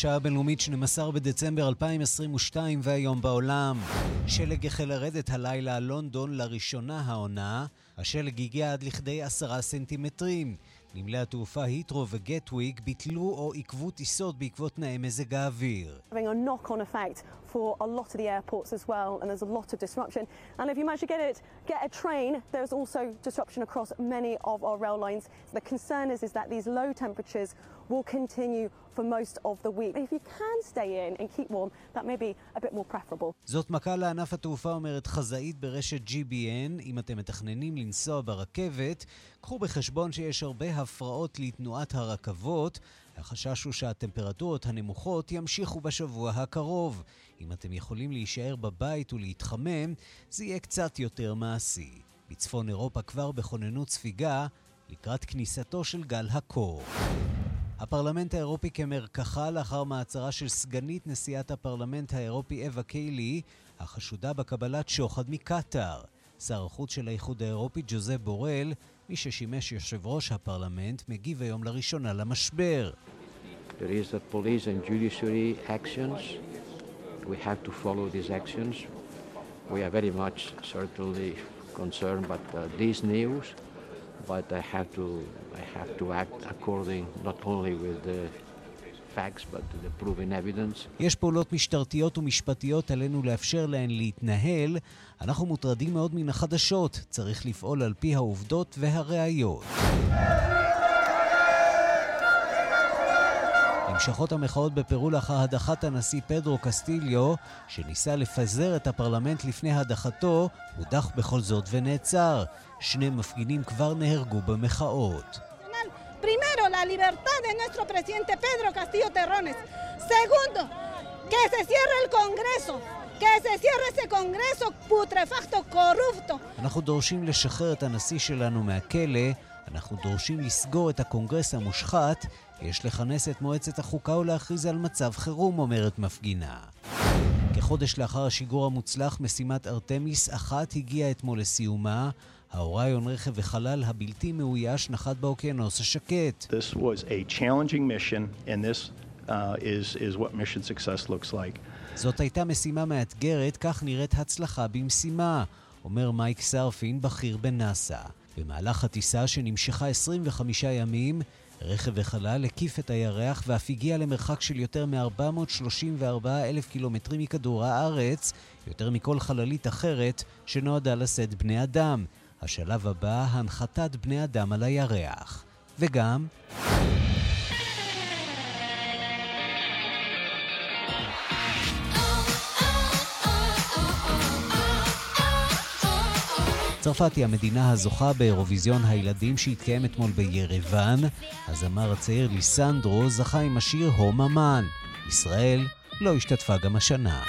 השעה הבינלאומית 12 בדצמבר 2022 והיום בעולם. שלג החל לרדת הלילה על לונדון לראשונה העונה. השלג הגיע עד לכדי עשרה סנטימטרים. נמלי התעופה היטרו וגטוויק ביטלו או עיכבו טיסות בעקבות תנאי מזג האוויר. For a lot of the airports as well, and there's a lot of disruption. And if you manage to get it, get a train, there's also disruption across many of our rail lines. The concern is, is that these low temperatures will continue for most of the week. If you can stay in and keep warm, that may be a bit more preferable. זאת מכה לענף התעופה, אומרת חזאית ברשת GBN. אם אתם מתכננים לנסוע ברכבת, קחו בחשבון שיש הרבה הפרעות לתנועת הרכבות. החשש הוא שהטמפרטורות הנמוכות ימשיכו בשבוע הקרוב. אם אתם יכולים להישאר בבית ולהתחמם, זה יהיה קצת יותר מעשי. בצפון אירופה כבר בכוננות ספיגה לקראת כניסתו של גל הקור. הפרלמנט האירופי כמרקחה לאחר מעצרה של סגנית נשיאת הפרלמנט האירופי אווה קיילי, החשודה בקבלת שוחד מקטאר. שר החוץ של האיחוד האירופי ג'וזה בורל, מי ששימש יושב ראש הפרלמנט, מגיב היום לראשונה למשבר. There is a police and judiciary actions. We have to follow these actions. We are very much certainly concerned about uh, these news. but I have to I have to act according not only with the יש פעולות משטרתיות ומשפטיות עלינו לאפשר להן להתנהל. אנחנו מוטרדים מאוד מן החדשות. צריך לפעול על פי העובדות והראיות. נמשכות המחאות בפרו לאחר הדחת הנשיא פדרו קסטיליו, שניסה לפזר את הפרלמנט לפני הדחתו, הודח בכל זאת ונעצר. שני מפגינים כבר נהרגו במחאות. Primero, la libertad de nuestro presidente Pedro Castillo Terrones. Segundo, que se cierre el Congreso. Que se cierre ese Congreso putrefacto corrupto. אנחנו דורשים לשחרר את הנשיא שלנו מהכלא. אנחנו דורשים לסגור את הקונגרס המושחת. יש לכנס את מועצת החוקה ולהכריז על מצב חירום, אומרת מפגינה. כחודש לאחר השיגור המוצלח, משימת ארתמיס אחת הגיעה אתמול לסיומה. האוריון רכב וחלל הבלתי מאויש נחת באוקיינוס השקט. This was a challenging mission and this uh, is, is what mission success looks like. זאת הייתה משימה מאתגרת, כך נראית הצלחה במשימה, אומר מייק סרפין, בכיר בנאסא. במהלך הטיסה שנמשכה 25 ימים, רכב וחלל הקיף את הירח ואף הגיע למרחק של יותר מ-434 אלף קילומטרים מכדור הארץ, יותר מכל חללית אחרת שנועדה לשאת בני אדם. השלב הבא, הנחתת בני אדם על הירח. וגם... צרפת היא המדינה הזוכה באירוויזיון הילדים שהתקיים אתמול בירוון. הזמר הצעיר ליסנדרו זכה עם השיר הום אמן. ישראל לא השתתפה גם השנה.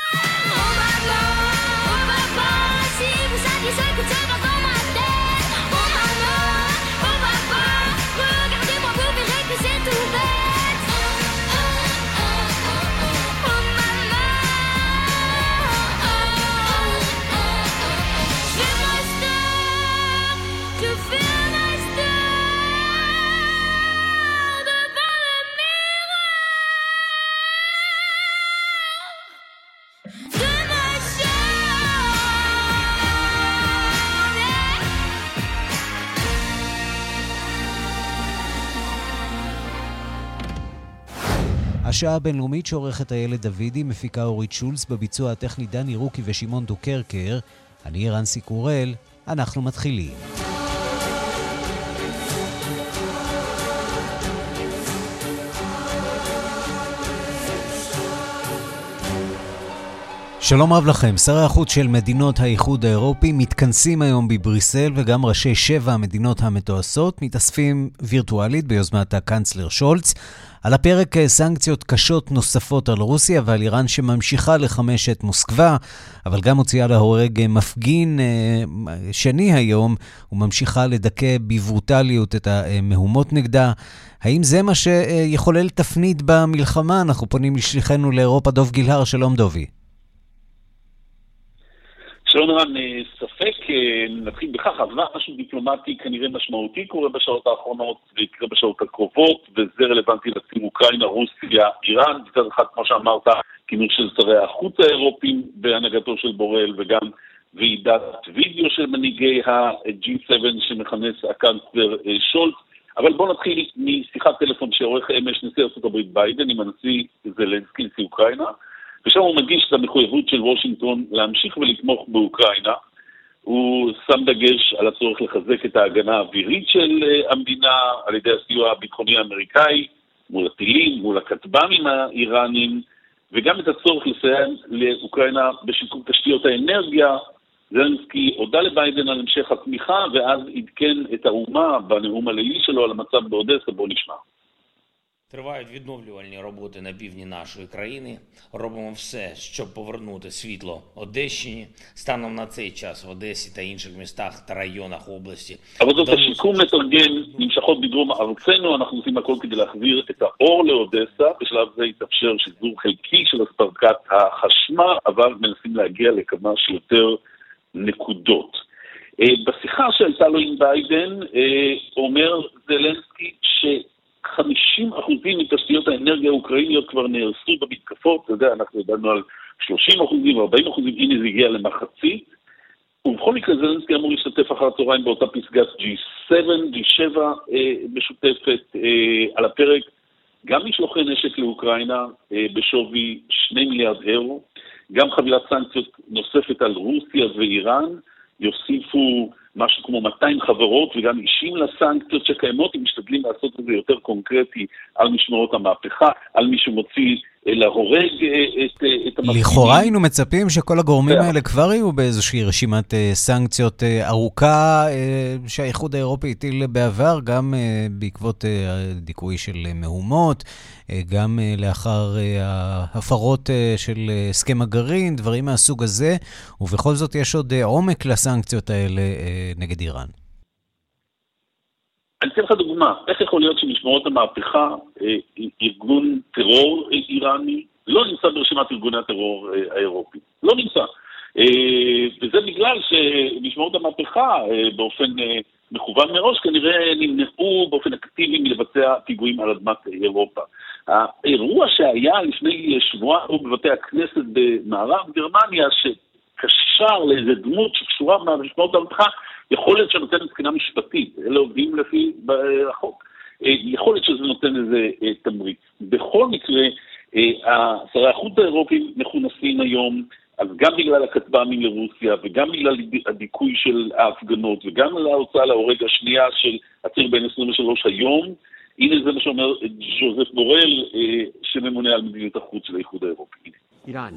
השעה הבינלאומית שעורכת איילת דוידי, מפיקה אורית שולץ, בביצוע הטכני דני רוקי ושמעון דוקרקר. אני רנסי קורל, אנחנו מתחילים. שלום רב לכם. שרי החוץ של מדינות האיחוד האירופי מתכנסים היום בבריסל וגם ראשי שבע המדינות המתועשות מתאספים וירטואלית ביוזמת הקנצלר שולץ. על הפרק אה, סנקציות קשות נוספות על רוסיה ועל איראן שממשיכה לחמש את מוסקבה, אבל גם הוציאה להורג אה, מפגין אה, שני היום וממשיכה לדכא בברוטליות את המהומות נגדה. האם זה מה שיחולל תפנית במלחמה? אנחנו פונים לשליחנו לאירופה, דוב גילהר, שלום דובי. שלום ערן, אה, ספק, אה, נתחיל בכך, אבל משהו דיפלומטי כנראה משמעותי קורה בשעות האחרונות ויקרה בשעות הקרובות, וזה רלוונטי לצים אוקראינה, רוסיה, איראן, מצד אחד, כמו שאמרת, כינוס של שרי החוץ האירופים בהנהגתו של בורל, וגם ועידת וידאו של מנהיגי ה-G7 שמכנס הקאנצלר אה, שולט. אבל בואו נתחיל משיחת טלפון שעורך אמש נשיא ארה"ב ביידן עם הנשיא זלנסקי, נשיא אוקראינה. ושם הוא מדגיש את המחויבות של וושינגטון להמשיך ולתמוך באוקראינה. הוא שם דגש על הצורך לחזק את ההגנה האווירית של אה, המדינה על ידי הסיוע הביטחוני האמריקאי מול הטילים, מול הכטב"מים האיראנים, וגם את הצורך לסייע לאוקראינה בשיקום תשתיות האנרגיה. זלנסקי הודה לביידן על המשך התמיכה, ואז עדכן את האומה בנאום הלילי שלו על המצב באודסה, בואו נשמע. Тривають відновлювальні роботи на півдні нашої країни. Робимо все, щоб повернути світло Одещині. Станом на цей час в Одесі та інших містах та районах області. עבודות השיקום מתרגם נמשכות בדרום ארצנו, אנחנו עושים הכל כדי להחזיר את האור לאודסה. בשלב זה יתאפשר שחזור חלקי של אספקת החשמל, אבל מנסים להגיע לכמה שיותר נקודות. בשיחה שהייתה לו עם ביידן, אומר זלנסקי ש... 50 אחוזים מתשתיות האנרגיה האוקראיניות כבר נהרסו במתקפות, אתה יודע, אנחנו ידענו על 30 אחוזים, 40 אחוזים, הנה זה הגיע למחצית. ובכל מקרה זלנסקי אמור להשתתף אחר הצהריים באותה פסגת G7, G7 אה, משותפת אה, על הפרק, גם משלוחי נשק לאוקראינה אה, בשווי 2 מיליארד אירו, גם חבילת סנקציות נוספת על רוסיה ואיראן, יוסיפו משהו כמו 200 חברות וגם אישים לסנקציות שקיימות, הם משתדלים לעשות את זה יותר קונקרטי על משמרות המהפכה, על מי שמוציא להורג אה, את, אה, את המפגינים. לכאורה היינו מצפים שכל הגורמים yeah. האלה כבר יהיו באיזושהי רשימת אה, סנקציות ארוכה שהאיחוד האירופי הטיל בעבר, גם בעקבות דיכוי של מהומות, גם לאחר ההפרות של הסכם הגרעין, דברים מהסוג הזה, ובכל זאת יש עוד עומק לסנקציות האלה נגד איראן. אני אתן לך דוגמה, איך יכול להיות שמשמרות המהפכה, אה, ארגון טרור איראני, לא נמצא ברשימת ארגוני הטרור אה, האירופי. לא נמצא. אה, וזה בגלל שמשמרות המהפכה באופן מכוון מראש כנראה נמנעו באופן אקטיבי מלבצע פיגועים על אדמת אירופה. האירוע שהיה לפני שבועיים בבתי הכנסת במערב גרמניה, שקשר לאיזה דמות שקשורה במשמרות המהפכה, יכול להיות שנותן מבחינה משפטית, אלה עובדים לפי החוק. אה, יכול להיות שזה נותן איזה אה, תמריץ. בכל מקרה, אה, שרי החוץ האירופיים מכונסים היום, אז גם בגלל הכטב"מים לרוסיה, וגם בגלל הדיכוי של ההפגנות, וגם על ההוצאה להורג השנייה של הציר בין 23 היום, הנה זה מה שאומר ז'וזף בורל, שממונה על מדיניות החוץ של האיחוד האירופי. איראן,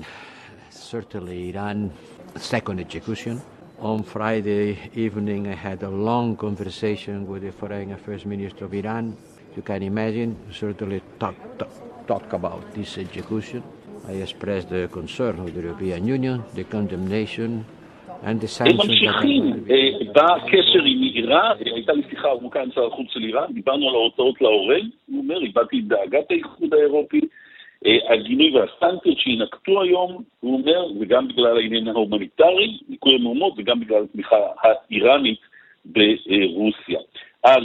certainly Iran, second execution. On Friday evening, I had a long conversation with the Foreign Affairs Minister of Iran. You can imagine, certainly talk, talk, talk about this execution. I expressed the concern of the European Union, the condemnation and the sanctions... הם ממשיכים בקשר עם איראן, הייתה לי שיחה ארוכה עם שר החוץ של איראן, דיברנו על ההוצאות להורג, הוא אומר, הבעתי את דאגת האיחוד האירופי, הגינוי והסנקציות שיינקטו היום, הוא אומר, זה גם בגלל העניין ההומניטרי, דיכוי המהומות, וגם בגלל התמיכה האיראנית ברוסיה. אז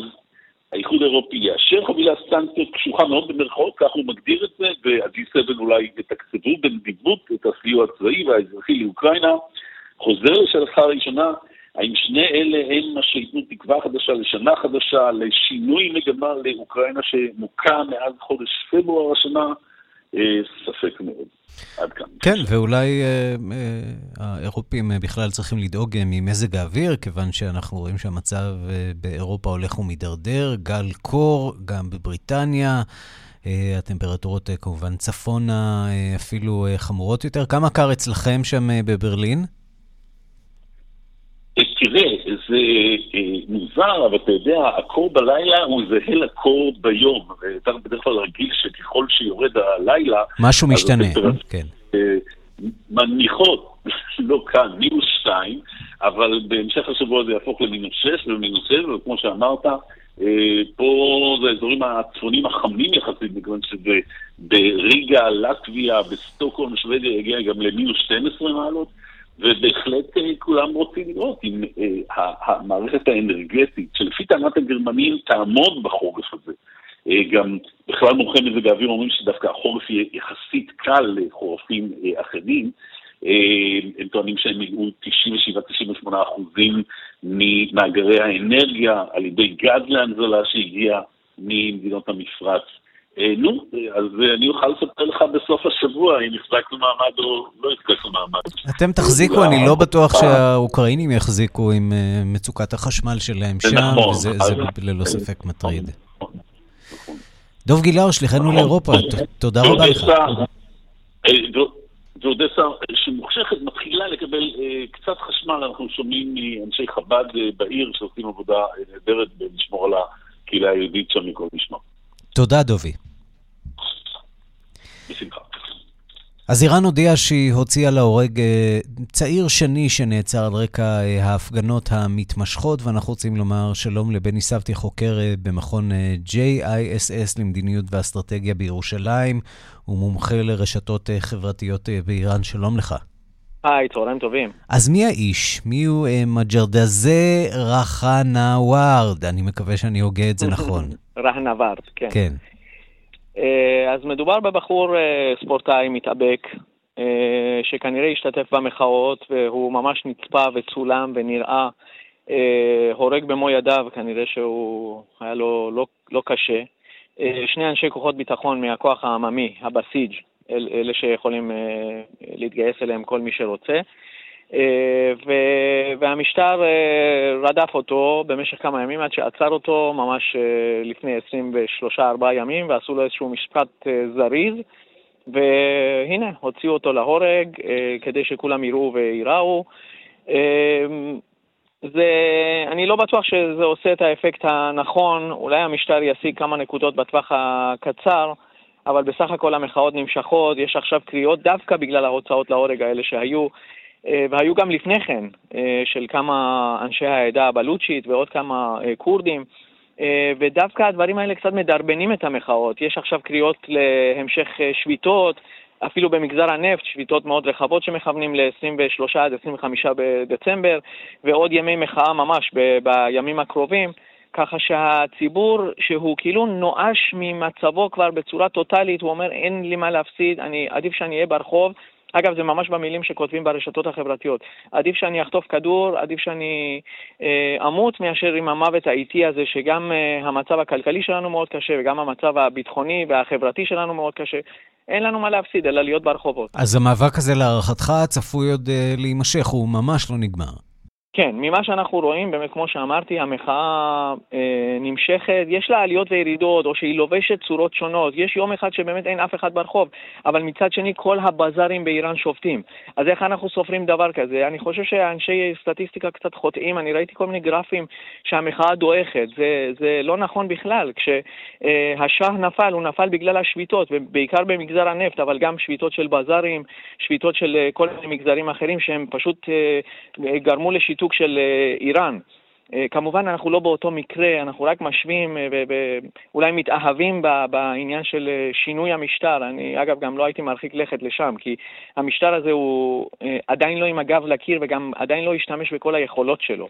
האיחוד האירופי יאשר חבילת סנקציות קשוחה מאוד במרכאות, כך הוא מגדיר את זה, וה-G7 אולי יתקצבו בנדיבות את הסיוע הצבאי והאזרחי לאוקראינה. חוזר לשאלתך הראשונה, האם שני אלה הם מה שייתנו תקווה חדשה לשנה חדשה, לשינוי מגמה לאוקראינה שמוכה מאז חודש פברואר השנה? אה, ספק מאוד. עד כאן. כן, ואולי אה, אה, האירופים בכלל צריכים לדאוג ממזג האוויר, כיוון שאנחנו רואים שהמצב באירופה הולך ומידרדר, גל קור, גם בבריטניה. הטמפרטורות כמובן צפונה אפילו חמורות יותר. כמה קר אצלכם שם בברלין? תראה, זה אה, מוזר, אבל אתה יודע, הקור בלילה הוא זהה לקור ביום. אתה בדרך כלל רגיל שככל שיורד הלילה... משהו משתנה, כן. אה, מניחות, לא כאן, מינוס שתיים, אבל בהמשך השבוע זה יהפוך למינוס שש ומינוס שבע, וכמו שאמרת, אה, פה זה האזורים הצפונים החמים יחסית, מכיוון שזה בריגה, לטביה, בסטוקהולם, שוודיה, יגיע גם למינוס 12 מעלות. ובהחלט אה, כולם רוצים לראות אם אה, המערכת האנרגטית, שלפי טענת הגרמנים תעמוד בחורף הזה. אה, גם בכלל מומחי מזג האוויר אומרים שדווקא החורף יהיה יחסית קל לחורפים אחרים. הם טוענים שהם יגעו 97-98 אחוזים ממאגרי האנרגיה על ידי גז להנזלה שהגיע ממדינות המפרץ. אה, נו, אז אני אוכל לספר לך בסוף השבוע אם החזקנו מעמד או לא החזקנו מעמד. אתם תחזיקו, אני לא בטוח שהאוקראינים יחזיקו עם אה, מצוקת החשמל שלהם שם, נכון, וזה ללא ספק מטריד. נכון, נכון. דוב גילאור, שליחנו לאירופה, תודה רבה לך. ואודסה אה, שמוחשכת מתחילה לקבל קצת חשמל, אנחנו שומעים מאנשי חב"ד בעיר שעושים עבודה נהדרת בלשמור על הקהילה היהודית שם מכל משמר. תודה, דובי. בשמחה. אז איראן הודיעה שהיא הוציאה להורג אה, צעיר שני שנעצר על רקע אה, ההפגנות המתמשכות, ואנחנו רוצים לומר שלום לבני סבתי, חוקר אה, במכון JISS למדיניות ואסטרטגיה בירושלים, ומומחה לרשתות חברתיות באיראן. שלום לך. היי, צהריים טובים. אז מי האיש? מי הוא מג'רדזה רחנאווארד? אני מקווה שאני הוגה את זה נכון. רהנווארד, כן. כן. אה, אז מדובר בבחור אה, ספורטאי מתאבק, אה, שכנראה השתתף במחאות, והוא ממש נצפה וצולם ונראה הורג במו ידיו, כנראה שהוא היה לו לא, לא קשה. שני אנשי כוחות ביטחון מהכוח העממי, הבסיג', אלה שיכולים להתגייס אליהם כל מי שרוצה. אה, והמשטר אה, רדף אותו במשך כמה ימים עד שעצר אותו ממש אה, לפני 23-4 ימים ועשו לו איזשהו משפט זריז והנה, הוציאו אותו להורג כדי שכולם יראו וייראו. זה, אני לא בטוח שזה עושה את האפקט הנכון, אולי המשטר ישיג כמה נקודות בטווח הקצר, אבל בסך הכל המחאות נמשכות, יש עכשיו קריאות דווקא בגלל ההוצאות להורג האלה שהיו. אה, והיו גם לפני כן אה, של כמה אנשי העדה הבלוצ'ית ועוד כמה אה, כורדים, ודווקא הדברים האלה קצת מדרבנים את המחאות. יש עכשיו קריאות להמשך שביתות, אפילו במגזר הנפט, שביתות מאוד רחבות שמכוונים ל-23 עד 25 בדצמבר, ועוד ימי מחאה ממש ב- בימים הקרובים. ככה שהציבור, שהוא כאילו נואש ממצבו כבר בצורה טוטאלית, הוא אומר, אין לי מה להפסיד, אני, עדיף שאני אהיה ברחוב, אגב, זה ממש במילים שכותבים ברשתות החברתיות. עדיף שאני אחטוף כדור, עדיף שאני אה, אמות, מאשר עם המוות האיטי הזה, שגם אה, המצב הכלכלי שלנו מאוד קשה, וגם המצב הביטחוני והחברתי שלנו מאוד קשה. אין לנו מה להפסיד, אלא להיות ברחובות. אז המאבק הזה, להערכתך, צפוי עוד אה, להימשך, הוא ממש לא נגמר. כן, ממה שאנחנו רואים, באמת כמו שאמרתי, המחאה אה, נמשכת, יש לה עליות וירידות, או שהיא לובשת צורות שונות. יש יום אחד שבאמת אין אף אחד ברחוב, אבל מצד שני כל הבזארים באיראן שובתים. אז איך אנחנו סופרים דבר כזה? אני חושב שאנשי סטטיסטיקה קצת חוטאים, אני ראיתי כל מיני גרפים שהמחאה דועכת. זה, זה לא נכון בכלל. כשהשאה נפל, הוא נפל בגלל השביתות, בעיקר במגזר הנפט, אבל גם שביתות של בזארים, שביתות של אה, כל מיני מגזרים אחרים שהם פשוט אה, גרמו לשיתוק. סוג של אה, איראן. אה, כמובן, אנחנו לא באותו מקרה, אנחנו רק משווים אה, ואולי מתאהבים בעניין של שינוי המשטר. אני, אגב, גם לא הייתי מרחיק לכת לשם, כי המשטר הזה הוא עדיין לא עם הגב לקיר וגם עדיין לא השתמש בכל היכולות שלו.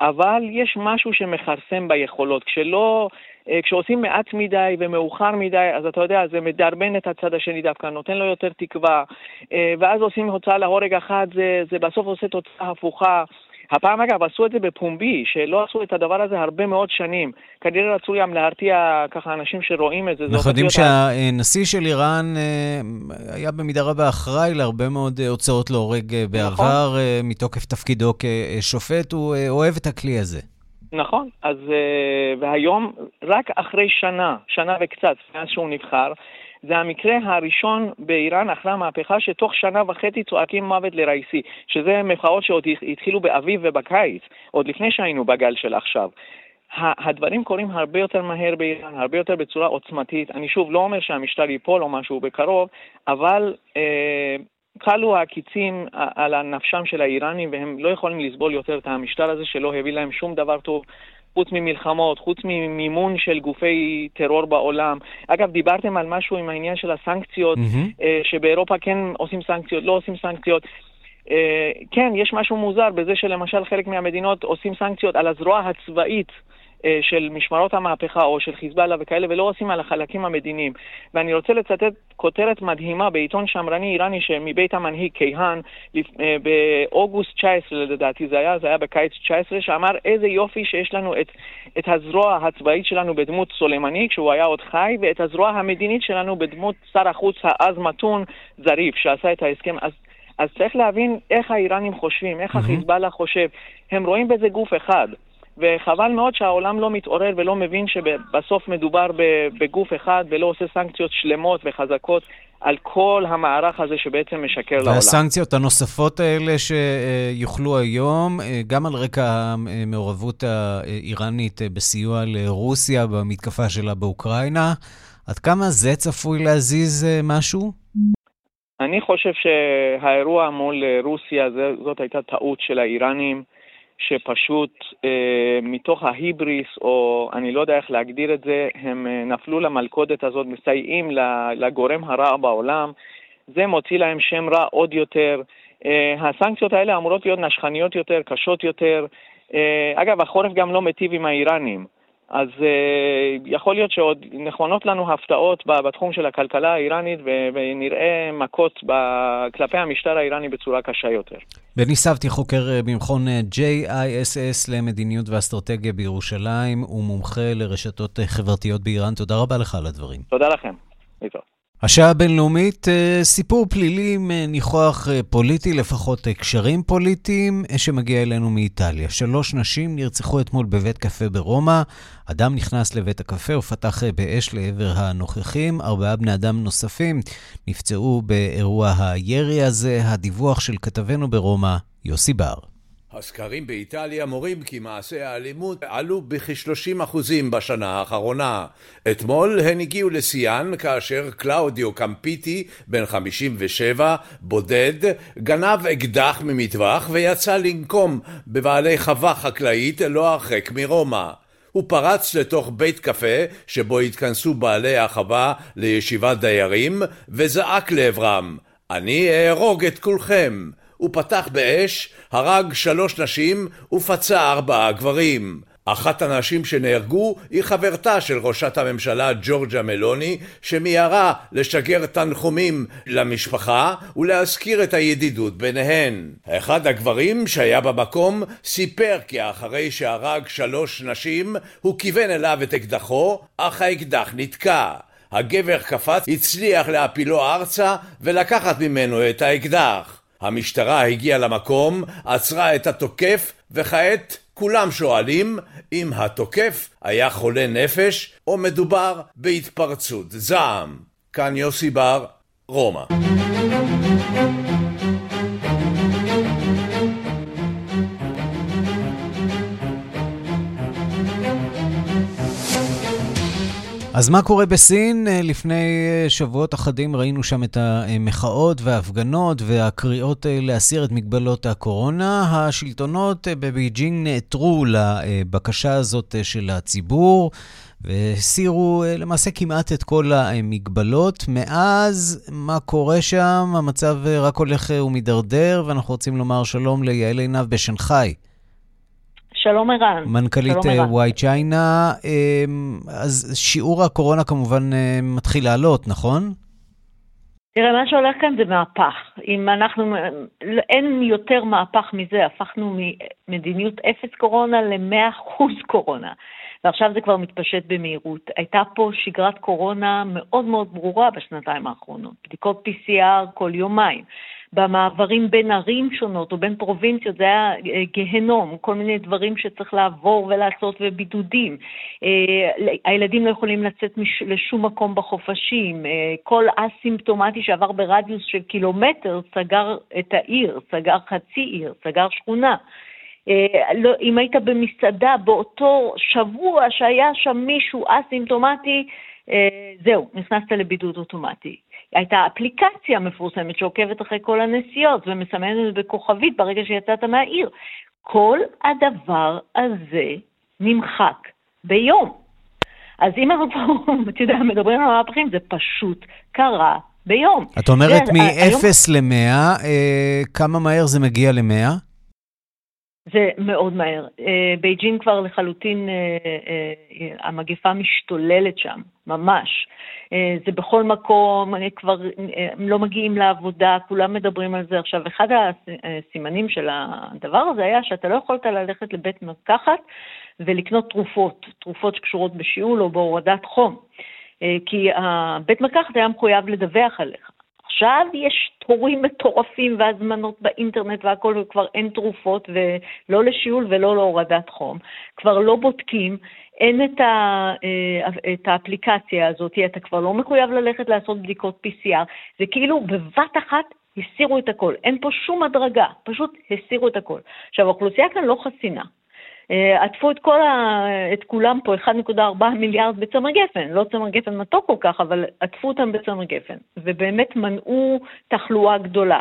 אבל יש משהו שמכרסם ביכולות. כשלא... כשעושים מעט מדי ומאוחר מדי, אז אתה יודע, זה מדרבן את הצד השני דווקא, נותן לו יותר תקווה, ואז עושים הוצאה להורג אחת, זה, זה בסוף עושה תוצאה הפוכה. הפעם אגב עשו את זה בפומבי, שלא עשו את הדבר הזה הרבה מאוד שנים. כנראה רצו גם להרתיע ככה אנשים שרואים את זה. אנחנו יודעים שהנשיא של איראן אה, היה במידה רבה אחראי להרבה מאוד אה, הוצאות להורג אה, בעבר, נכון. מתוקף תפקידו כשופט, הוא אוהב את הכלי הזה. נכון, אז והיום, רק אחרי שנה, שנה וקצת, מאז שהוא נבחר, זה המקרה הראשון באיראן אחרי המהפכה שתוך שנה וחצי צועקים מוות לראיסי, שזה מחאות שעוד התחילו באביב ובקיץ, עוד לפני שהיינו בגל של עכשיו. הדברים קורים הרבה יותר מהר באיראן, הרבה יותר בצורה עוצמתית. אני שוב לא אומר שהמשטר ייפול או משהו בקרוב, אבל אה, כלו הקיצים על הנפשם של האיראנים והם לא יכולים לסבול יותר את המשטר הזה שלא הביא להם שום דבר טוב. חוץ ממלחמות, חוץ ממימון של גופי טרור בעולם. אגב, דיברתם על משהו עם העניין של הסנקציות, mm-hmm. שבאירופה כן עושים סנקציות, לא עושים סנקציות. אה, כן, יש משהו מוזר בזה שלמשל חלק מהמדינות עושים סנקציות על הזרוע הצבאית של משמרות המהפכה או של חיזבאללה וכאלה, ולא עושים על החלקים המדיניים. ואני רוצה לצטט כותרת מדהימה בעיתון שמרני איראני מבית המנהיג קיהן אה, באוגוסט 19 לדעתי זה היה, זה היה בקיץ 19, שאמר איזה יופי שיש לנו את, את הזרוע הצבאית שלנו בדמות סולימני כשהוא היה עוד חי, ואת הזרוע המדינית שלנו בדמות שר החוץ האז מתון זריף שעשה את ההסכם. אז אז צריך להבין איך האיראנים חושבים, איך mm-hmm. החיזבאללה חושב. הם רואים בזה גוף אחד. וחבל מאוד שהעולם לא מתעורר ולא מבין שבסוף מדובר בגוף אחד ולא עושה סנקציות שלמות וחזקות על כל המערך הזה שבעצם משקר לעולם. והסנקציות הנוספות האלה שיוכלו היום, גם על רקע המעורבות האיראנית בסיוע לרוסיה במתקפה שלה באוקראינה, עד כמה זה צפוי להזיז משהו? אני חושב שהאירוע מול רוסיה, זאת הייתה טעות של האיראנים. שפשוט אה, מתוך ההיבריס, או אני לא יודע איך להגדיר את זה, הם אה, נפלו למלכודת הזאת, מסייעים לגורם הרע בעולם. זה מוציא להם שם רע עוד יותר. אה, הסנקציות האלה אמורות להיות נשכניות יותר, קשות יותר. אה, אגב, החורף גם לא מיטיב עם האיראנים. אז uh, יכול להיות שעוד נכונות לנו הפתעות בתחום של הכלכלה האיראנית ונראה מכות כלפי המשטר האיראני בצורה קשה יותר. בני סבתי חוקר אה, במכון אה, JISS למדיניות ואסטרטגיה בירושלים ומומחה לרשתות חברתיות באיראן. תודה רבה לך על הדברים. תודה לכם. להתראות. השעה הבינלאומית, אה, סיפור פלילי עם אה, אה, פוליטי, לפחות קשרים פוליטיים, שמגיע אלינו מאיטליה. שלוש נשים נרצחו אתמול בבית קפה ברומא. אדם נכנס לבית הקפה ופתח באש לעבר הנוכחים. ארבעה בני אדם נוספים נפצעו באירוע הירי הזה. הדיווח של כתבנו ברומא, יוסי בר. הסקרים באיטליה מורים כי מעשי האלימות עלו בכ-30% בשנה האחרונה. אתמול הן הגיעו לשיאן כאשר קלאודיו קמפיטי, בן 57, בודד, גנב אקדח ממטווח ויצא לנקום בבעלי חווה חקלאית לא הרחק מרומא. הוא פרץ לתוך בית קפה שבו התכנסו בעלי החווה לישיבת דיירים וזעק לעברם אני אהרוג את כולכם הוא פתח באש, הרג שלוש נשים ופצע ארבעה גברים. אחת הנשים שנהרגו היא חברתה של ראשת הממשלה ג'ורג'ה מלוני שמיהרה לשגר תנחומים למשפחה ולהזכיר את הידידות ביניהן. אחד הגברים שהיה במקום סיפר כי אחרי שהרג שלוש נשים הוא כיוון אליו את אקדחו אך האקדח נתקע. הגבר קפץ, הצליח להפילו ארצה ולקחת ממנו את האקדח. המשטרה הגיעה למקום, עצרה את התוקף, וכעת כולם שואלים אם התוקף היה חולה נפש או מדובר בהתפרצות זעם. כאן יוסי בר, רומא. אז מה קורה בסין? אה, לפני אה, שבועות אחדים ראינו שם את המחאות וההפגנות והקריאות אה, להסיר את מגבלות הקורונה. השלטונות בבייג'ינג נעתרו לבקשה הזאת של הציבור והסירו למעשה כמעט את כל המגבלות. מאז, מה קורה שם? המצב רק הולך ומידרדר, ואנחנו רוצים לומר שלום ליעל עינב בשנגחאי. שלום ערן. מנכ"לית וואי צ'יינה, אמ, אז שיעור הקורונה כמובן אה, מתחיל לעלות, נכון? תראה, מה שהולך כאן זה מהפך. אם אנחנו, אין יותר מהפך מזה, הפכנו ממדיניות אפס קורונה ל-100% קורונה. ועכשיו זה כבר מתפשט במהירות. הייתה פה שגרת קורונה מאוד מאוד ברורה בשנתיים האחרונות. בדיקות PCR כל יומיים. במעברים בין ערים שונות או בין פרובינציות, זה היה אה, גהנום, כל מיני דברים שצריך לעבור ולעשות ובידודים. אה, הילדים לא יכולים לצאת לשום מקום בחופשים, אה, כל אסימפטומטי שעבר ברדיוס של קילומטר סגר את העיר, סגר חצי עיר, סגר שכונה. לא, אם היית במסעדה באותו שבוע שהיה שם מישהו אסימפטומטי, זהו, נכנסת לבידוד אוטומטי. הייתה אפליקציה מפורסמת שעוקבת אחרי כל הנסיעות ומסמנת בכוכבית ברגע שיצאת מהעיר. כל הדבר הזה נמחק ביום. אז אם אנחנו פה, אתה יודע, מדברים על מהפכים, זה פשוט קרה ביום. את אומרת מ-0 ל-100, אה, כמה מהר זה מגיע ל-100? זה מאוד מהר. אה, בייג'ין כבר לחלוטין, אה, אה, המגפה משתוללת שם, ממש. זה בכל מקום, כבר הם לא מגיעים לעבודה, כולם מדברים על זה. עכשיו, אחד הסימנים של הדבר הזה היה שאתה לא יכולת ללכת לבית מרקחת ולקנות תרופות, תרופות שקשורות בשיעול או בהורדת חום. כי הבית מרקחת היה מחויב לדווח עליך. עכשיו יש תורים מטורפים והזמנות באינטרנט והכול, וכבר אין תרופות, ולא לשיעול ולא להורדת חום. כבר לא בודקים, אין את, ה, אה, את האפליקציה הזאת, אתה כבר לא מחויב ללכת לעשות בדיקות PCR. זה כאילו בבת אחת הסירו את הכל, אין פה שום הדרגה, פשוט הסירו את הכל. עכשיו, האוכלוסייה כאן לא חסינה. אה, עטפו את, כל ה... את כולם פה, 1.4 מיליארד בצמר גפן, לא צמר גפן מתוק כל כך, אבל עטפו אותם בצמר גפן, ובאמת מנעו תחלואה גדולה.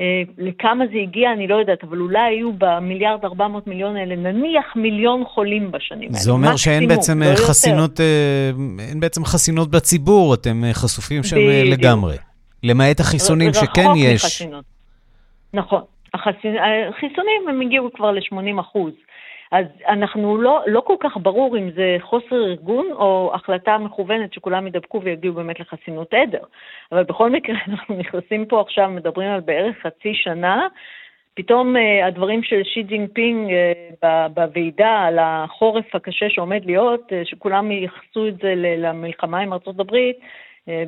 אה, לכמה זה הגיע, אני לא יודעת, אבל אולי היו במיליארד 400 מיליון האלה, נניח מיליון חולים בשנים האלה. זה אומר שאין בעצם לא חסינות, אין בעצם חסינות בציבור, אתם חשופים שם ב- לגמרי. למעט החיסונים שכן יש. מחסינות. נכון. החיסונים הם הגיעו כבר ל-80 אחוז. אז אנחנו לא, לא כל כך ברור אם זה חוסר ארגון או החלטה מכוונת שכולם ידבקו ויגיעו באמת לחסינות עדר. אבל בכל מקרה אנחנו נכנסים פה עכשיו, מדברים על בערך חצי שנה, פתאום אה, הדברים של שי ג'ינפינג אה, בוועידה על החורף הקשה שעומד להיות, אה, שכולם ייחסו את זה למלחמה עם ארצות הברית,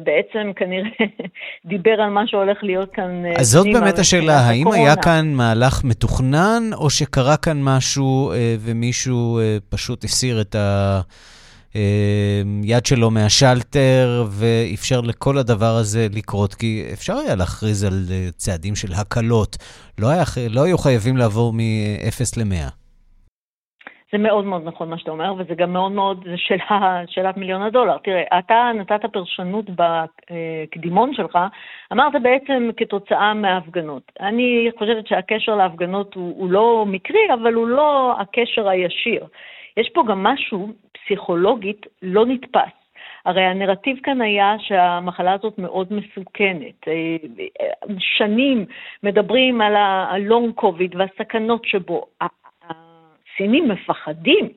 בעצם כנראה דיבר על מה שהולך להיות כאן. אה, אז זאת באמת השאלה, האם היה כאן מהלך מתוכנן, או שקרה כאן משהו אה, ומישהו פשוט הסיר את היד שלו מהשלטר ואפשר לכל הדבר הזה לקרות? כי אפשר היה להכריז על צעדים של הקלות. לא, היה, לא היו חייבים לעבור מ-0 ל-100. זה מאוד מאוד נכון מה שאתה אומר, וזה גם מאוד מאוד, זה שאלה, שאלת מיליון הדולר. תראה, אתה נתת פרשנות בקדימון שלך, אמרת בעצם כתוצאה מההפגנות. אני חושבת שהקשר להפגנות הוא, הוא לא מקרי, אבל הוא לא הקשר הישיר. יש פה גם משהו פסיכולוגית לא נתפס. הרי הנרטיב כאן היה שהמחלה הזאת מאוד מסוכנת. שנים מדברים על הלונג קוביד והסכנות שבו. הסינים מפחדים,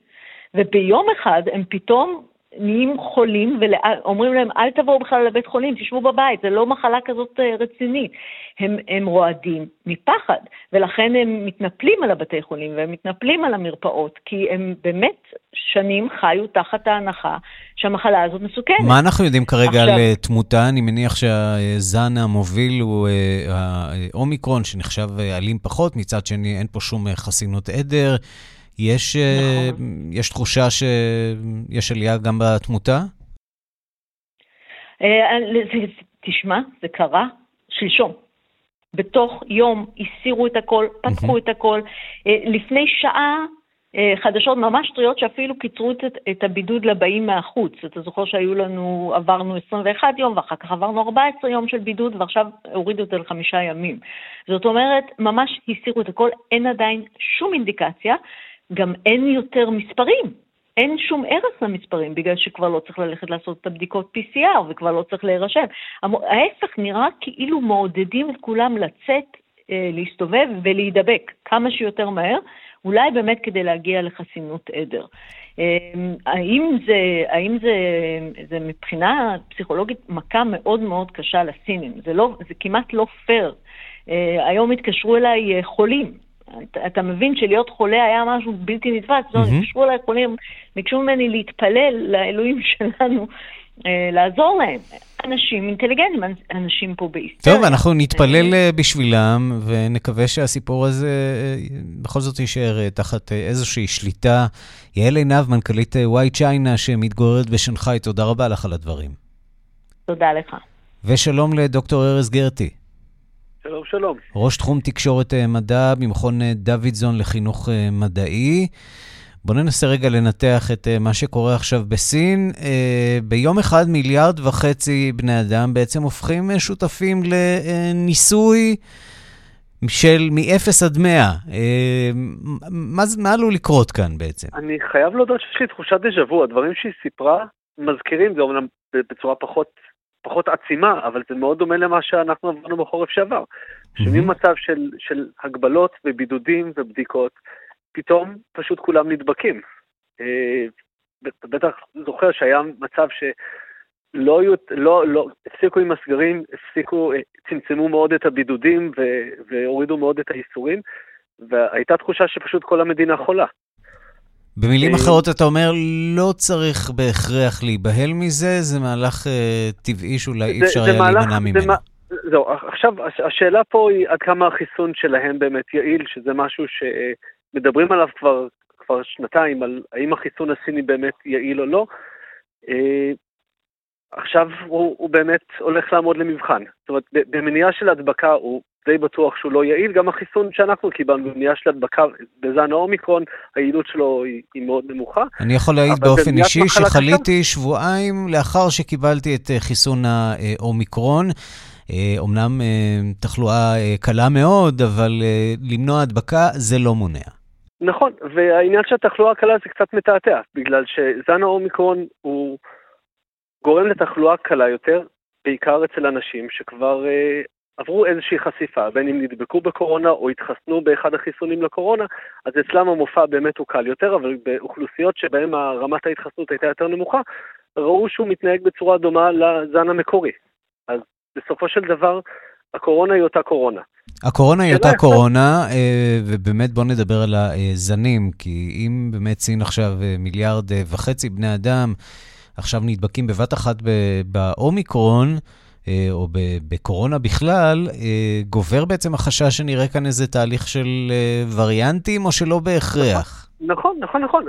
וביום אחד הם פתאום נהיים חולים ואומרים להם, אל תבואו בכלל לבית חולים, תשבו בבית, זה לא מחלה כזאת אה, רצינית. הם, הם רועדים מפחד, ולכן הם מתנפלים על הבתי חולים והם מתנפלים על המרפאות, כי הם באמת שנים חיו תחת ההנחה שהמחלה הזאת מסוכנת. מה אנחנו יודעים כרגע עכשיו... על אה, תמותה? אני מניח שהזן המוביל הוא אה, האומיקרון, שנחשב אלים פחות, מצד שני אין פה שום חסינות עדר. יש, אה, נכון. יש תחושה שיש עלייה גם בתמותה? אה, תשמע, זה קרה שלשום. בתוך יום הסירו את הכל, פתחו את הכל. אה, לפני שעה חדשות ממש טריות שאפילו קיצרו את, את הבידוד לבאים מהחוץ. אתה זוכר שהיו לנו, עברנו 21 יום ואחר כך עברנו 14 יום של בידוד ועכשיו הורידו את זה לחמישה ימים. זאת אומרת, ממש הסירו את הכל, אין עדיין שום אינדיקציה גם אין יותר מספרים. אין שום ערך למספרים, בגלל שכבר לא צריך ללכת לעשות את הבדיקות PCR וכבר לא צריך להירשם. ההפך, נראה כאילו מעודדים את כולם לצאת, אה, להסתובב ולהידבק כמה שיותר מהר, אולי באמת כדי להגיע לחסינות עדר. אה, האם זה, האם זה, זה מבחינה פסיכולוגית מכה מאוד מאוד קשה לסינים? זה, לא, זה כמעט לא פייר. אה, היום התקשרו אליי חולים אתה, אתה מבין שלהיות חולה היה משהו בלתי נתפס, mm-hmm. התקשרו אליי חולים, ביקשו ממני להתפלל לאלוהים שלנו, אה, לעזור להם. אנשים אינטליגנטים, אנשים פה בהיסטריה. טוב, אנחנו נתפלל אה, בשבילם, ונקווה שהסיפור הזה בכל זאת יישאר תחת איזושהי שליטה. יעל עינב, מנכ"לית וואי צ'יינה, שמתגוררת בשנגחאי, תודה רבה לך על הדברים. תודה לך. ושלום לדוקטור ארז גרטי. שלום, שלום. ראש תחום תקשורת מדע במכון דוידזון לחינוך מדעי. בואו ננסה רגע לנתח את מה שקורה עכשיו בסין. ביום אחד מיליארד וחצי בני אדם בעצם הופכים שותפים לניסוי של מ-0 עד 100. Uh, מה, מה עלול לקרות כאן בעצם? אני חייב להודות שיש לי תחושת דז'ה וו. הדברים שהיא סיפרה מזכירים, זה אומנם בצורה פחות, פחות עצימה, אבל זה מאוד דומה למה שאנחנו עברנו בחורף שעבר. שממצב של, של הגבלות ובידודים ובדיקות, פתאום פשוט כולם נדבקים. אה, בטח זוכר שהיה מצב שלא היו, לא, לא, הפסיקו עם הסגרים, הפסיקו, אה, צמצמו מאוד את הבידודים והורידו מאוד את האיסורים, והייתה תחושה שפשוט כל המדינה חולה. במילים אה, אחרות, אתה אומר, לא צריך בהכרח להיבהל מזה, זה מהלך טבעי שאולי אי אפשר היה להימנע ממנו. זהו, עכשיו, השאלה פה היא עד כמה החיסון שלהם באמת יעיל, שזה משהו ש... מדברים עליו כבר, כבר שנתיים, על האם החיסון הסיני באמת יעיל או לא. אה, עכשיו הוא, הוא באמת הולך לעמוד למבחן. זאת אומרת, במניעה של הדבקה הוא די בטוח שהוא לא יעיל, גם החיסון שאנחנו קיבלנו במניעה של הדבקה בזן האומיקרון, היעילות שלו היא, היא מאוד נמוכה. אני יכול להעיד באופן אישי שחליתי קשה. שבועיים לאחר שקיבלתי את אה, חיסון האומיקרון. אומנם אה, תחלואה קלה מאוד, אבל למנוע הדבקה זה לא מונע. נכון, והעניין של התחלואה הקלה זה קצת מתעתע, בגלל שזן האומיקרון הוא גורם לתחלואה קלה יותר, בעיקר אצל אנשים שכבר אה, עברו איזושהי חשיפה, בין אם נדבקו בקורונה או התחסנו באחד החיסונים לקורונה, אז אצלם המופע באמת הוא קל יותר, אבל באוכלוסיות שבהן רמת ההתחסנות הייתה יותר נמוכה, ראו שהוא מתנהג בצורה דומה לזן המקורי. אז בסופו של דבר, הקורונה היא אותה קורונה. הקורונה היא אותה קורונה, אה, ובאמת בואו נדבר על הזנים, כי אם באמת סין עכשיו אה, מיליארד אה, וחצי בני אדם, עכשיו נדבקים בבת אחת באומיקרון, או בקורונה בכלל, גובר בעצם החשש שנראה כאן איזה תהליך של וריאנטים, או שלא בהכרח. נכון, נכון, נכון.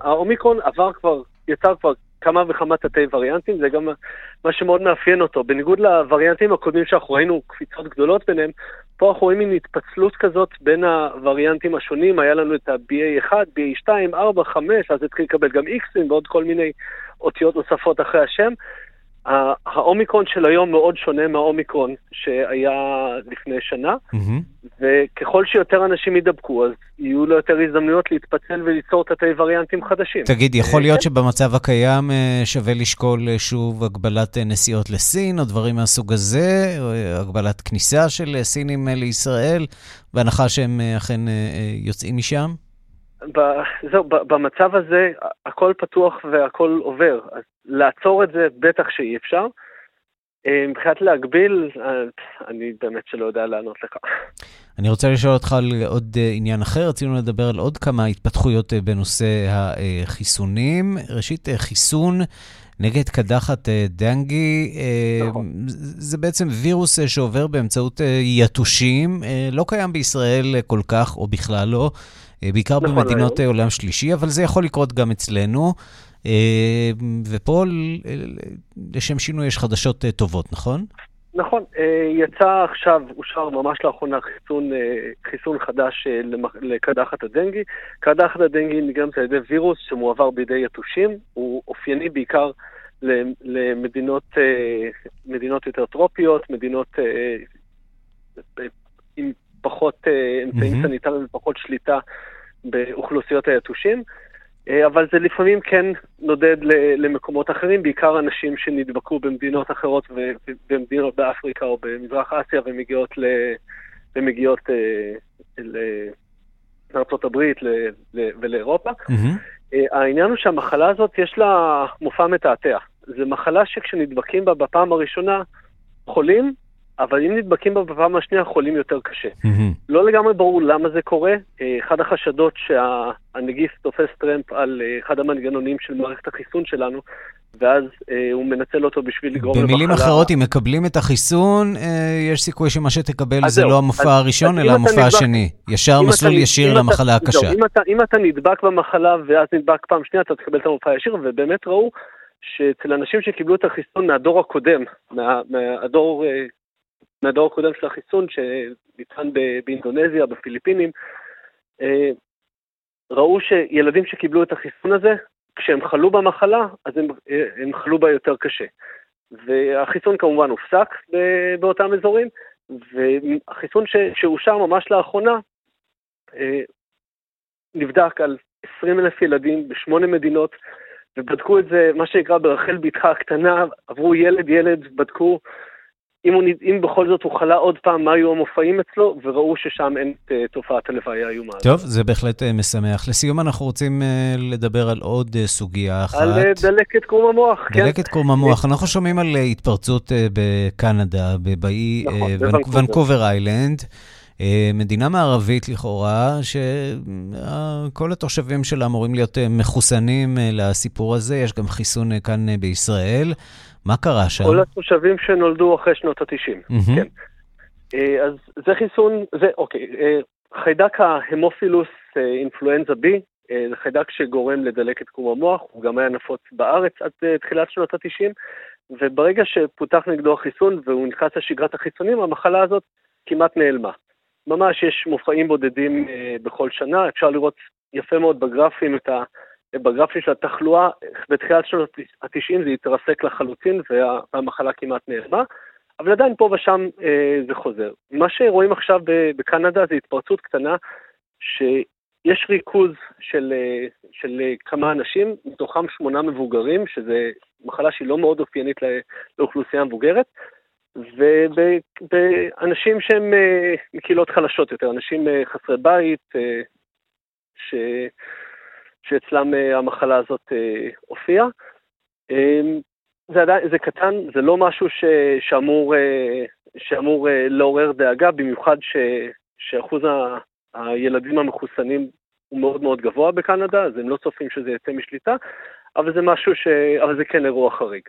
האומיקרון עבר כבר, יצר כבר כמה וכמה תתי וריאנטים, זה גם מה שמאוד מאפיין אותו. בניגוד לווריאנטים הקודמים שאנחנו ראינו קפיצות גדולות ביניהם, פה אנחנו רואים מין התפצלות כזאת בין הווריאנטים השונים, היה לנו את ה-BA1, BA2, 4, 5, אז התחיל לקבל גם Xים ועוד כל מיני אותיות נוספות אחרי השם. האומיקרון של היום מאוד שונה מהאומיקרון שהיה לפני שנה, mm-hmm. וככל שיותר אנשים ידבקו, אז יהיו לו יותר הזדמנויות להתפצל וליצור תתי וריאנטים חדשים. תגיד, יכול להיות כן. שבמצב הקיים אה, שווה לשקול אה, שוב הגבלת אה, נסיעות לסין, או דברים מהסוג הזה, או הגבלת כניסה של סינים לישראל, בהנחה שהם אכן יוצאים משם? זהו, במצב הזה הכל פתוח והכל עובר. אז לעצור את זה בטח שאי אפשר. אה, מבחינת להגביל, אה, אני באמת שלא יודע לענות לך. אני רוצה לשאול אותך על עוד אה, עניין אחר. רצינו לדבר על עוד כמה התפתחויות בנושא החיסונים. ראשית, חיסון נגד קדחת דנגי. נכון. זה בעצם וירוס שעובר באמצעות יתושים. לא קיים בישראל כל כך, או בכלל לא. בעיקר נכון, במדינות היום. עולם שלישי, אבל זה יכול לקרות גם אצלנו. אה, ופה לשם שינוי יש חדשות אה, טובות, נכון? נכון, אה, יצא עכשיו, אושר ממש לאחרונה חיסון, חיסון חדש לקדחת הדנגי. קדחת הדנגי נגרמת על ידי וירוס שמועבר בידי יתושים, הוא אופייני בעיקר למדינות מדינות יותר טרופיות, מדינות עם פחות אמצעים mm-hmm. סניטריים ופחות שליטה באוכלוסיות היתושים. אה, אבל זה לפעמים כן נודד למקומות אחרים, בעיקר אנשים שנדבקו במדינות אחרות, במדינות באפריקה או במזרח אסיה ומגיעות, ל, ומגיעות אה, לארצות הברית ולאירופה. Mm-hmm. העניין הוא שהמחלה הזאת יש לה מופע מתעתע. זו מחלה שכשנדבקים בה בפעם הראשונה, חולים, אבל אם נדבקים בה בפעם השנייה, חולים יותר קשה. לא לגמרי ברור למה זה קורה. אחד החשדות שהנגיף תופס טרמפ על אחד המנגנונים של מערכת החיסון שלנו, ואז אה, הוא מנצל אותו בשביל לגרום למחלה. במילים אחרות, אם מקבלים את החיסון, אה, יש סיכוי שמה שתקבל זה לא המופע אז, הראשון, אז אלא המופע נדבק, השני. ישר מסלול אתה, ישיר למחלה אתה, הקשה. אם אתה, אם אתה נדבק במחלה ואז נדבק פעם שנייה, אתה תקבל את המופע הישיר, ובאמת ראו שאצל אנשים שקיבלו את החיסון מהדור הקודם, מה, מהדור, אה, מהדור הקודם של החיסון, שניתן באינדונזיה, בפיליפינים, אה, ראו שילדים שקיבלו את החיסון הזה, כשהם חלו במחלה, אז הם, הם חלו בה יותר קשה. והחיסון כמובן הופסק באותם אזורים, והחיסון שאושר ממש לאחרונה אה, נבדק על 20 אלף ילדים בשמונה מדינות, ובדקו את זה, מה שנקרא ברחל בתך הקטנה, עברו ילד-ילד, בדקו אם, הוא, אם בכל זאת הוא חלה עוד פעם, מה היו המופעים אצלו, וראו ששם אין את uh, תופעת הלוואי האיומה. טוב, זה בהחלט uh, משמח. לסיום אנחנו רוצים uh, לדבר על עוד uh, סוגיה אחת. על uh, דלקת קרום המוח, דלקת כן. דלקת קרום המוח. אנחנו שומעים על uh, התפרצות uh, בקנדה, בבאי נכון, uh, ונקובר איילנד. מדינה מערבית לכאורה, שכל התושבים שלה אמורים להיות מחוסנים לסיפור הזה, יש גם חיסון כאן בישראל. מה קרה שם? כל התושבים שנולדו אחרי שנות ה-90, mm-hmm. כן. אה, אז זה חיסון, זה, אוקיי, אה, חיידק ההמופילוס אה, אינפלואנזה B, זה חיידק שגורם לדלקת קרום המוח, הוא גם היה נפוץ בארץ עד תחילת שנות ה-90, וברגע שפותח נגדו החיסון והוא נכנס לשגרת החיסונים, המחלה הזאת כמעט נעלמה. ממש יש מופעים בודדים בכל שנה, אפשר לראות יפה מאוד בגרפים את ה... בגרפים של התחלואה, בתחילת שנות ה-90 זה התרסק לחלוטין והמחלה כמעט נעלמה, אבל עדיין פה ושם אה, זה חוזר. מה שרואים עכשיו בקנדה זה התפרצות קטנה, שיש ריכוז של, אה, של כמה אנשים, מתוכם שמונה מבוגרים, שזו מחלה שהיא לא מאוד אופיינית לאוכלוסייה מבוגרת, ובאנשים שהם אה, מקהילות חלשות יותר, אנשים אה, חסרי בית, אה, ש... שאצלם אה, המחלה הזאת אה, הופיעה. אמ, זה, עדיין, זה קטן, זה לא משהו ש, שאמור, אה, שאמור לעורר דאגה, במיוחד ש, שאחוז ה, הילדים המחוסנים הוא מאוד מאוד גבוה בקנדה, אז הם לא צופים שזה יצא משליטה, אבל זה משהו ש... אבל זה כן אירוע חריג.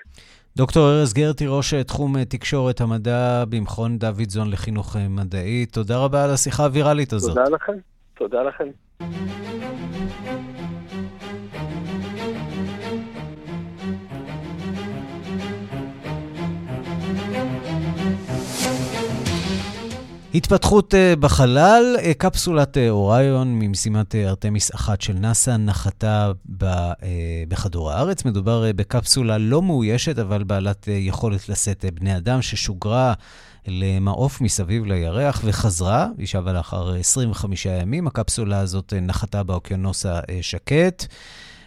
דוקטור ארז גרטי, ראש תחום תקשורת המדע במכון דוידזון לחינוך מדעי, תודה רבה על השיחה הוויראלית הזאת. תודה לכם, תודה לכם. התפתחות אה, בחלל, אה, קפסולת אה, אוריון ממשימת ארתמיס 1 של נאס"א נחתה בכדור הארץ. מדובר בקפסולה לא מאוישת, אבל בעלת יכולת לשאת בני אדם, ששוגרה למעוף מסביב לירח וחזרה, היא שבה לאחר 25 ימים. הקפסולה הזאת נחתה באוקיינוס השקט.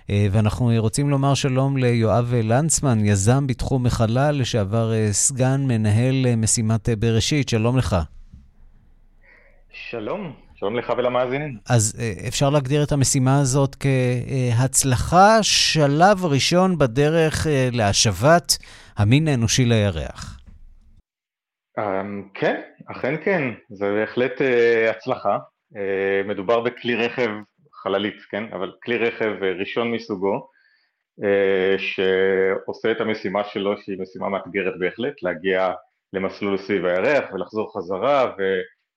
ואנחנו רוצים לומר שלום ליואב לנצמן, יזם בתחום החלל, לשעבר סגן מנהל משימת בראשית. שלום לך. שלום, שלום לך ולמאזינים. אז אה, אפשר להגדיר את המשימה הזאת כהצלחה, שלב ראשון בדרך אה, להשבת המין האנושי לירח. אמ, כן, אכן כן, זה בהחלט אה, הצלחה. מדובר בכלי רכב חללית, כן? אבל כלי רכב ראשון מסוגו, שעושה את המשימה שלו, שהיא משימה מאתגרת בהחלט, להגיע למסלול סביב הירח ולחזור חזרה, ו...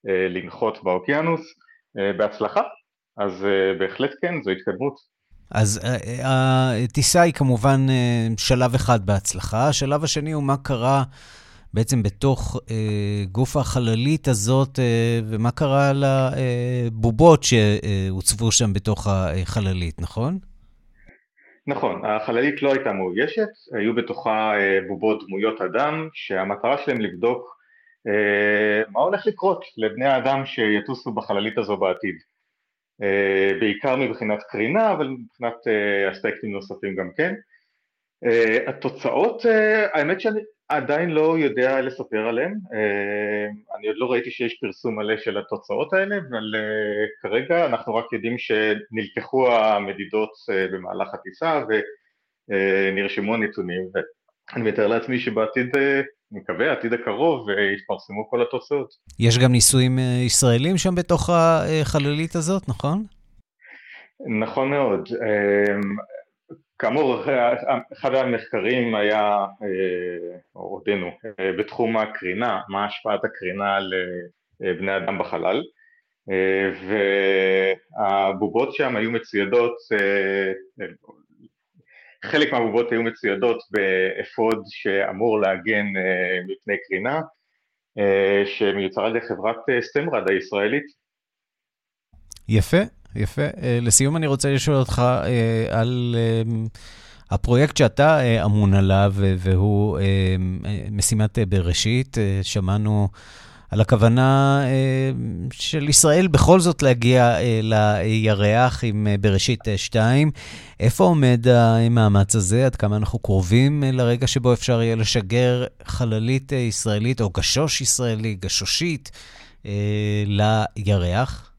אה, לנחות באוקיינוס אה, בהצלחה, אז אה, בהחלט כן, זו התקדמות. אז הטיסה היא כמובן שלב אחד בהצלחה. השלב השני הוא מה קרה בעצם בתוך גוף החללית הזאת, ומה קרה לבובות שהוצבו שם בתוך החללית, נכון? נכון, החללית לא הייתה מאוישת, היו בתוכה בובות דמויות אדם, שהמטרה שלהם לבדוק מה הולך לקרות לבני האדם שיטוסו בחללית הזו בעתיד? אה, בעיקר מבחינת קרינה אבל מבחינת אה, אספקטים נוספים גם כן. התוצאות האמת שאני עדיין לא יודע לספר עליהן. אני עוד לא ראיתי שיש פרסום מלא של התוצאות האלה אבל כרגע אנחנו רק יודעים שנלקחו המדידות במהלך הטיסה ונרשמו הנתונים. ואני מתאר לעצמי שבעתיד מקווה, העתיד הקרוב, יתפרסמו כל התוצאות. יש גם ניסויים ישראלים שם בתוך החללית הזאת, נכון? נכון מאוד. כאמור, אחד המחקרים היה, או עודנו, בתחום הקרינה, מה השפעת הקרינה על בני אדם בחלל. והבובות שם היו מצוידות, חלק מהבובות היו מצוידות באפוד שאמור להגן מפני קרינה, שמיוצר על ידי חברת סטמראד הישראלית. יפה, יפה. לסיום אני רוצה לשאול אותך על הפרויקט שאתה אמון עליו, והוא משימת בראשית. שמענו על הכוונה של ישראל בכל זאת להגיע לירח עם בראשית 2. איפה עומד המאמץ הזה? עד כמה אנחנו קרובים לרגע שבו אפשר יהיה לשגר חללית ישראלית או גשוש ישראלי, גשושית, לירח?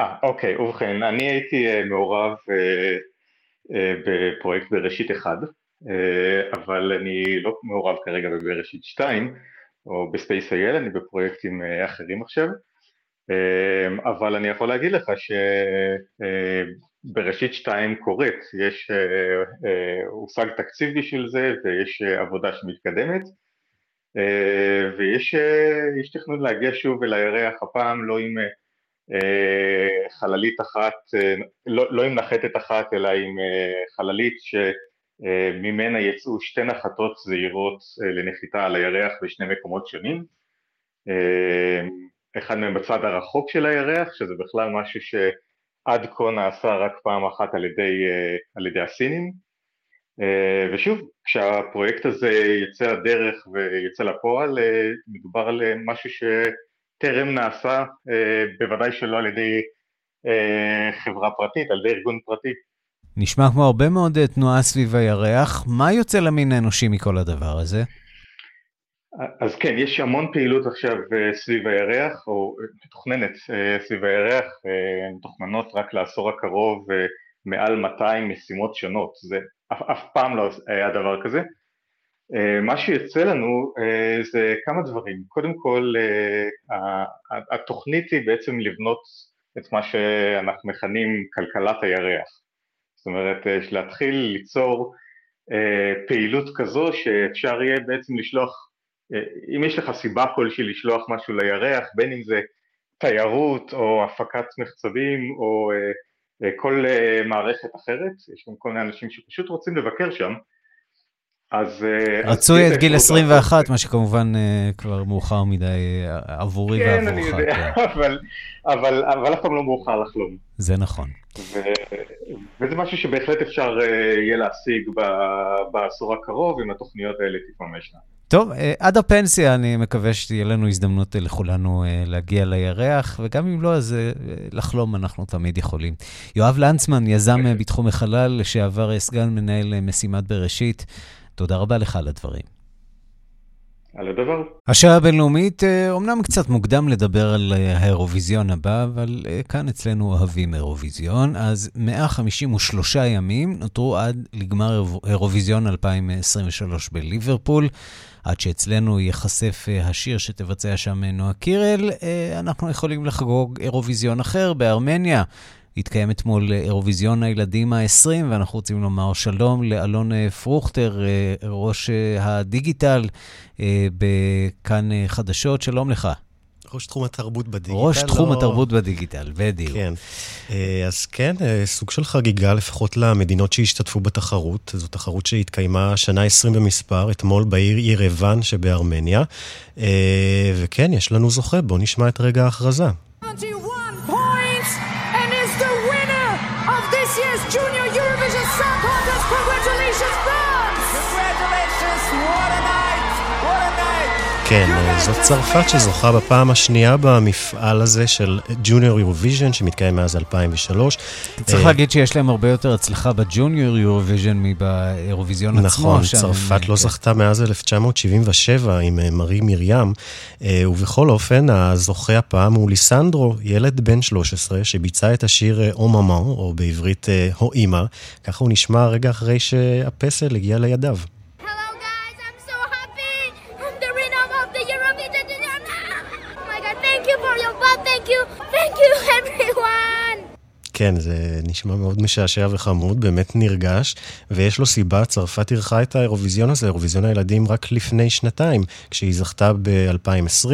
אה, אוקיי, ובכן, אני הייתי מעורב בפרויקט בראשית 1, אבל אני לא מעורב כרגע בבראשית 2, או בספייס.איי.אל, אני בפרויקטים אחרים עכשיו, אבל אני יכול להגיד לך שבראשית 2 קורית, יש, הושג תקציב בשביל זה ויש עבודה שמתקדמת. ויש תכנון להגיע שוב אל הירח, הפעם לא עם חללית אחת, לא, לא עם נחתת אחת אלא עם חללית שממנה יצאו שתי נחתות זעירות לנחיתה על הירח בשני מקומות שונים אחד מהם בצד הרחוק של הירח שזה בכלל משהו שעד כה נעשה רק פעם אחת על ידי, על ידי הסינים ושוב כשהפרויקט הזה יצא לדרך ויצא לפועל מדובר על משהו ש... טרם נעשה, בוודאי שלא על ידי חברה פרטית, על ידי ארגון פרטי. נשמע כמו הרבה מאוד תנועה סביב הירח. מה יוצא למין האנושי מכל הדבר הזה? אז כן, יש המון פעילות עכשיו סביב הירח, או מתוכננת סביב הירח, מתוכננות רק לעשור הקרוב מעל 200 משימות שונות, זה אף, אף פעם לא היה דבר כזה. מה שיוצא לנו זה כמה דברים, קודם כל התוכנית היא בעצם לבנות את מה שאנחנו מכנים כלכלת הירח, זאת אומרת להתחיל ליצור פעילות כזו שאפשר יהיה בעצם לשלוח, אם יש לך סיבה כלשהי לשלוח משהו לירח, בין אם זה תיירות או הפקת מחצבים או כל מערכת אחרת, יש גם כל מיני אנשים שפשוט רוצים לבקר שם אז... רצוי את גיל 21, מה שכמובן כבר מאוחר מדי עבורי ועבורך. כן, אני יודע, אבל אף פעם לא מאוחר לחלום. זה נכון. וזה משהו שבהחלט אפשר יהיה להשיג בעשור הקרוב, אם התוכניות האלה תתממשנה. טוב, עד הפנסיה אני מקווה שתהיה לנו הזדמנות לכולנו להגיע לירח, וגם אם לא, אז לחלום אנחנו תמיד יכולים. יואב לנצמן, יזם בתחום החלל, לשעבר סגן מנהל משימת בראשית. תודה רבה לך על הדברים. על הדבר. השעה הבינלאומית, אומנם קצת מוקדם לדבר על האירוויזיון הבא, אבל כאן אצלנו אוהבים אירוויזיון, אז 153 ימים נותרו עד לגמר אירוויזיון 2023 בליברפול. עד שאצלנו ייחשף השיר שתבצע שם נועה קירל, אנחנו יכולים לחגוג אירוויזיון אחר בארמניה. התקיים אתמול אירוויזיון הילדים ה-20, ואנחנו רוצים לומר שלום לאלון פרוכטר, ראש הדיגיטל בכאן חדשות, שלום לך. ראש תחום התרבות בדיגיטל. ראש תחום או... התרבות בדיגיטל, בדיוק. כן. אז כן, סוג של חגיגה לפחות למדינות שהשתתפו בתחרות. זו תחרות שהתקיימה שנה 20 במספר, אתמול בעיר ירוון שבארמניה. וכן, יש לנו זוכה, בואו נשמע את רגע ההכרזה. כן, זאת צרפת שזוכה בפעם השנייה במפעל הזה של Junior Eurovision, שמתקיים מאז 2003. צריך להגיד שיש להם הרבה יותר הצלחה ב Junior Eurovision מבאירוויזיון עצמו. נכון, צרפת לא זכתה מאז 1977 עם מרי מרים, ובכל אופן, הזוכה הפעם הוא ליסנדרו, ילד בן 13, שביצע את השיר או ממה, או בעברית הו אימא, ככה הוא נשמע רגע אחרי שהפסל הגיע לידיו. thank you, thank you everyone. כן, זה נשמע מאוד משעשע וחמוד, באמת נרגש, ויש לו סיבה, צרפת אירחה את האירוויזיון הזה, אירוויזיון הילדים, רק לפני שנתיים, כשהיא זכתה ב-2020.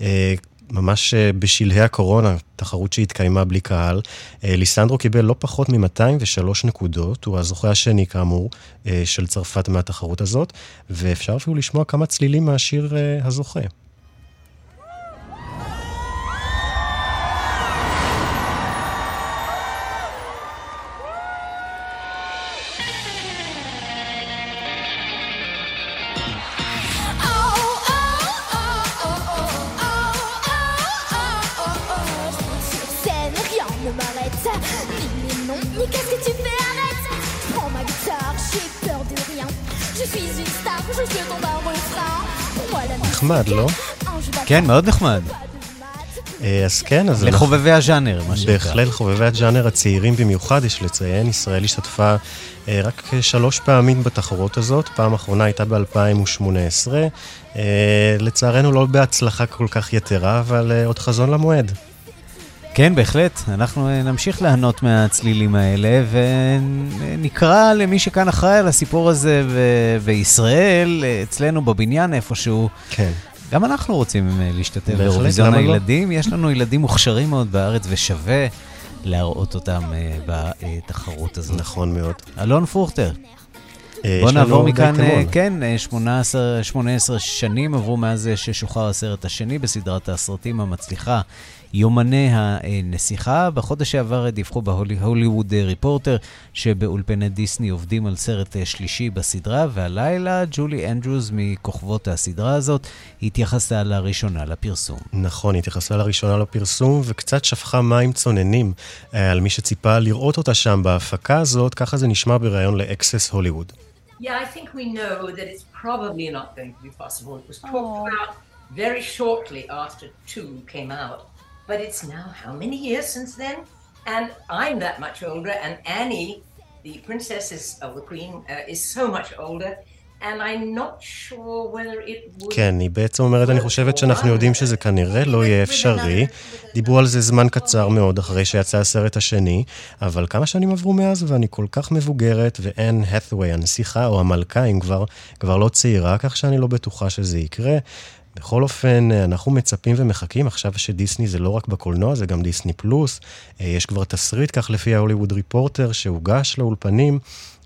אה, ממש אה, בשלהי הקורונה, תחרות שהתקיימה בלי קהל, אה, ליסנדרו קיבל לא פחות מ-203 נקודות, הוא הזוכה השני כאמור של צרפת מהתחרות הזאת, ואפשר אפילו לשמוע כמה צלילים מהשיר הזוכה. לא? כן, מאוד נחמד. אה, אז כן, אז... לחובבי הז'אנר, מה שנקרא. בהחלט, לחובבי הז'אנר הצעירים במיוחד, יש לציין. ישראל השתתפה אה, רק שלוש פעמים בתחרות הזאת, פעם אחרונה הייתה ב-2018. אה, לצערנו לא בהצלחה כל כך יתרה, אבל עוד חזון למועד. כן, בהחלט. אנחנו נמשיך ליהנות מהצלילים האלה, ונקרא למי שכאן אחראי על הסיפור הזה בישראל, אצלנו בבניין איפשהו. כן. גם אנחנו רוצים אה, להשתתף באירוויזיון לא? הילדים. לא? יש לנו ילדים מוכשרים מאוד בארץ, ושווה להראות אותם אה, בתחרות הזאת. נכון מאוד. אלון פרוכטר. אה, בוא נעבור מכאן, כן, 18, 18 שנים עברו מאז ששוחרר הסרט השני בסדרת הסרטים המצליחה יומני הנסיכה. בחודש שעבר דיווחו בהוליווד ריפורטר שבאולפני דיסני עובדים על סרט שלישי בסדרה, והלילה ג'ולי אנדרוס מכוכבות הסדרה הזאת התייחסה לראשונה לפרסום. נכון, התייחסה לראשונה לפרסום וקצת שפכה מים צוננים אה, על מי שציפה לראות אותה שם בהפקה הזאת, ככה זה נשמע בריאיון לאקסס הוליווד. Yeah, I think we know that it's probably not going to be possible. It was talked about very shortly after two came out. But it's now how many years since then? And I'm that much older, and Annie, the princess is, of the queen, uh, is so much older. כן, היא בעצם אומרת, אני חושבת שאנחנו יודעים שזה כנראה לא יהיה אפשרי. דיברו על זה זמן קצר מאוד אחרי שיצא הסרט השני, אבל כמה שנים עברו מאז ואני כל כך מבוגרת, ואין האת'ווי, הנסיכה או המלכה, אם כבר, כבר לא צעירה, כך שאני לא בטוחה שזה יקרה. בכל אופן, אנחנו מצפים ומחכים, עכשיו שדיסני זה לא רק בקולנוע, זה גם דיסני פלוס. אה, יש כבר תסריט, כך לפי ה Hollywood Reporter, שהוגש לאולפנים,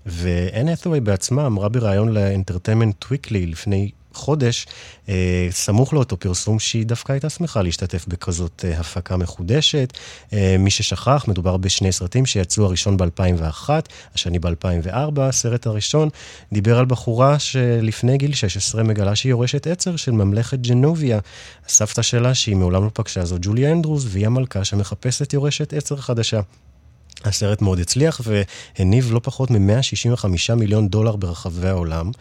ואן האת'ווי בעצמה אמרה בריאיון ל Entertainment Weekly לפני חודש, אה, סמוך לאותו פרסום שהיא דווקא הייתה שמחה להשתתף בכזאת אה, הפקה מחודשת. אה, מי ששכח, מדובר בשני סרטים שיצאו הראשון ב-2001, השני ב-2004, הסרט הראשון דיבר על בחורה שלפני גיל 16 מגלה שהיא יורשת עצר של ממלכת ג'נוביה. הסבתא שלה, שהיא מעולם לא פגשה, זו ג'וליה אנדרוס, והיא המלכה שמחפשת יורשת עצר חדשה. הסרט מאוד הצליח והניב לא פחות מ-165 מיליון דולר ברחבי העולם.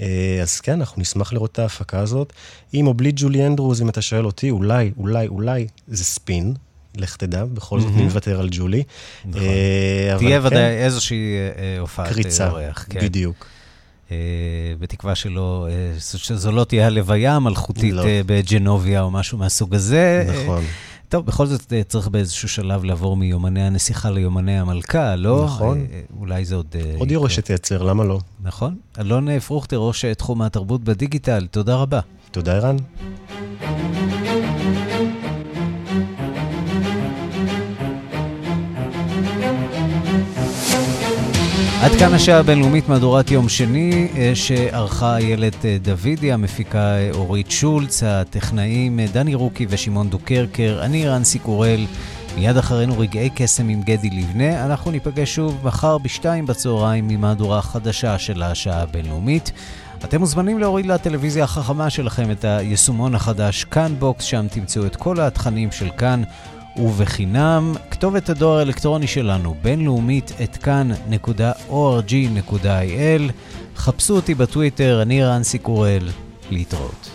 אה, אז כן, אנחנו נשמח לראות את ההפקה הזאת. עם או בלי ג'ולי אנדרוז, אם אתה שואל אותי, אולי, אולי, אולי זה ספין. לך תדע, בכל זאת נוותר על ג'ולי. נכון. אה, תהיה ודאי כן. איזושהי אה, הופעת אורח. קריצה, בדיוק. בתקווה שלא, שזו לא תהיה הלוויה המלכותית לא. בג'נוביה או משהו מהסוג הזה. נכון. טוב, בכל זאת אה, צריך באיזשהו שלב לעבור מיומני הנסיכה ליומני המלכה, לא? נכון. אה, אה, אולי זה עוד... עוד יורשת יצר, למה לא? נכון. אלון פרוכטר, ראש תחום התרבות בדיגיטל, תודה רבה. תודה, ערן. עד כאן השעה הבינלאומית מהדורת יום שני, אה, שערכה איילת אה, דוידי, המפיקה אה, אורית שולץ, הטכנאים דני רוקי ושמעון דוקרקר, אני ערן סיקורל. מיד אחרינו רגעי קסם עם גדי לבנה. אנחנו ניפגש שוב מחר בשתיים בצהריים במהדורה החדשה של השעה הבינלאומית. אתם מוזמנים להוריד לטלוויזיה החכמה שלכם את היישומון החדש כאן Box, שם תמצאו את כל התכנים של כאן. ובחינם. כתובת הדואר האלקטרוני שלנו, בינלאומית, at kan.org.il. חפשו אותי בטוויטר, אני רנסי קורל. להתראות.